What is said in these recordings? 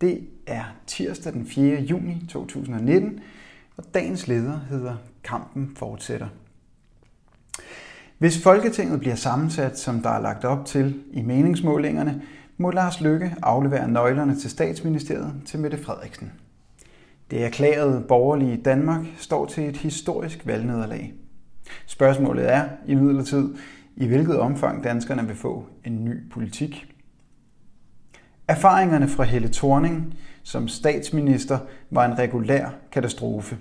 Det er tirsdag den 4. juni 2019, og dagens leder hedder Kampen fortsætter. Hvis Folketinget bliver sammensat, som der er lagt op til i meningsmålingerne, må Lars Løkke aflevere nøglerne til statsministeriet til Mette Frederiksen. Det erklærede borgerlige Danmark står til et historisk valgnederlag. Spørgsmålet er imidlertid, i hvilket omfang danskerne vil få en ny politik. Erfaringerne fra Helle Thorning som statsminister var en regulær katastrofe.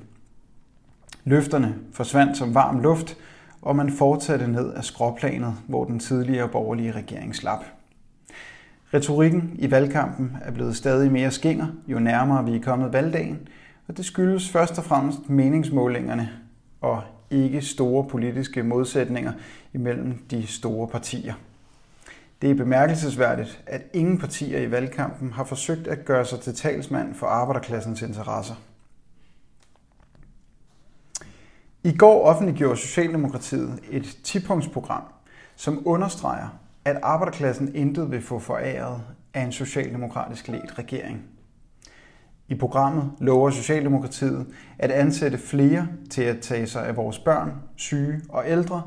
Løfterne forsvandt som varm luft, og man fortsatte ned af skråplanet, hvor den tidligere borgerlige regering slap. Retorikken i valgkampen er blevet stadig mere skinger, jo nærmere vi er kommet valgdagen, og det skyldes først og fremmest meningsmålingerne og ikke store politiske modsætninger imellem de store partier. Det er bemærkelsesværdigt, at ingen partier i valgkampen har forsøgt at gøre sig til talsmand for arbejderklassens interesser. I går offentliggjorde Socialdemokratiet et 10-punktsprogram, som understreger, at arbejderklassen intet vil få foræret af en socialdemokratisk ledt regering. I programmet lover Socialdemokratiet at ansætte flere til at tage sig af vores børn, syge og ældre,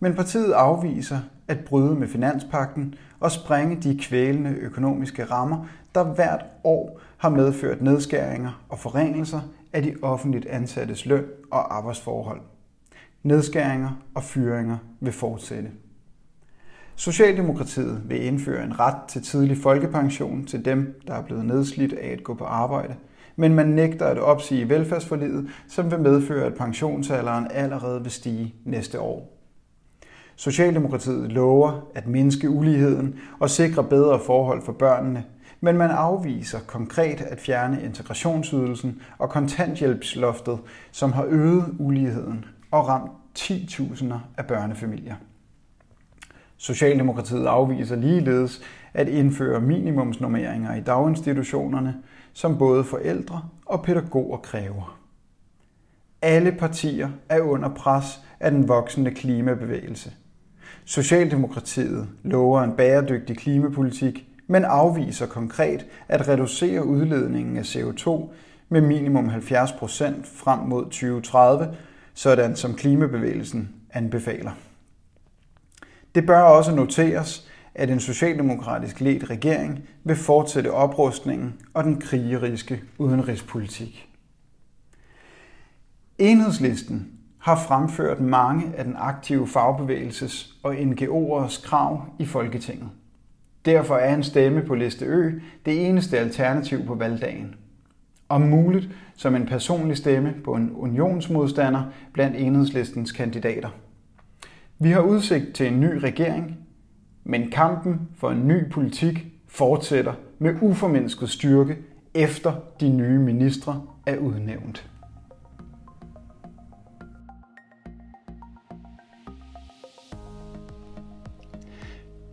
men partiet afviser at bryde med finanspakten og sprænge de kvælende økonomiske rammer, der hvert år har medført nedskæringer og forringelser af de offentligt ansattes løn og arbejdsforhold. Nedskæringer og fyringer vil fortsætte. Socialdemokratiet vil indføre en ret til tidlig folkepension til dem, der er blevet nedslidt af at gå på arbejde, men man nægter at opsige velfærdsforliget, som vil medføre, at pensionsalderen allerede vil stige næste år. Socialdemokratiet lover at mindske uligheden og sikre bedre forhold for børnene, men man afviser konkret at fjerne integrationsydelsen og kontanthjælpsloftet, som har øget uligheden og ramt 10.000 af børnefamilier. Socialdemokratiet afviser ligeledes at indføre minimumsnormeringer i daginstitutionerne, som både forældre og pædagoger kræver. Alle partier er under pres af den voksende klimabevægelse. Socialdemokratiet lover en bæredygtig klimapolitik, men afviser konkret at reducere udledningen af CO2 med minimum 70 procent frem mod 2030, sådan som klimabevægelsen anbefaler. Det bør også noteres, at en socialdemokratisk ledt regering vil fortsætte oprustningen og den krigeriske udenrigspolitik. Enhedslisten har fremført mange af den aktive fagbevægelses og NGO'ers krav i Folketinget. Derfor er en stemme på liste Ø det eneste alternativ på valgdagen. Om muligt som en personlig stemme på en unionsmodstander blandt enhedslistens kandidater. Vi har udsigt til en ny regering, men kampen for en ny politik fortsætter med uformindsket styrke efter de nye ministre er udnævnt.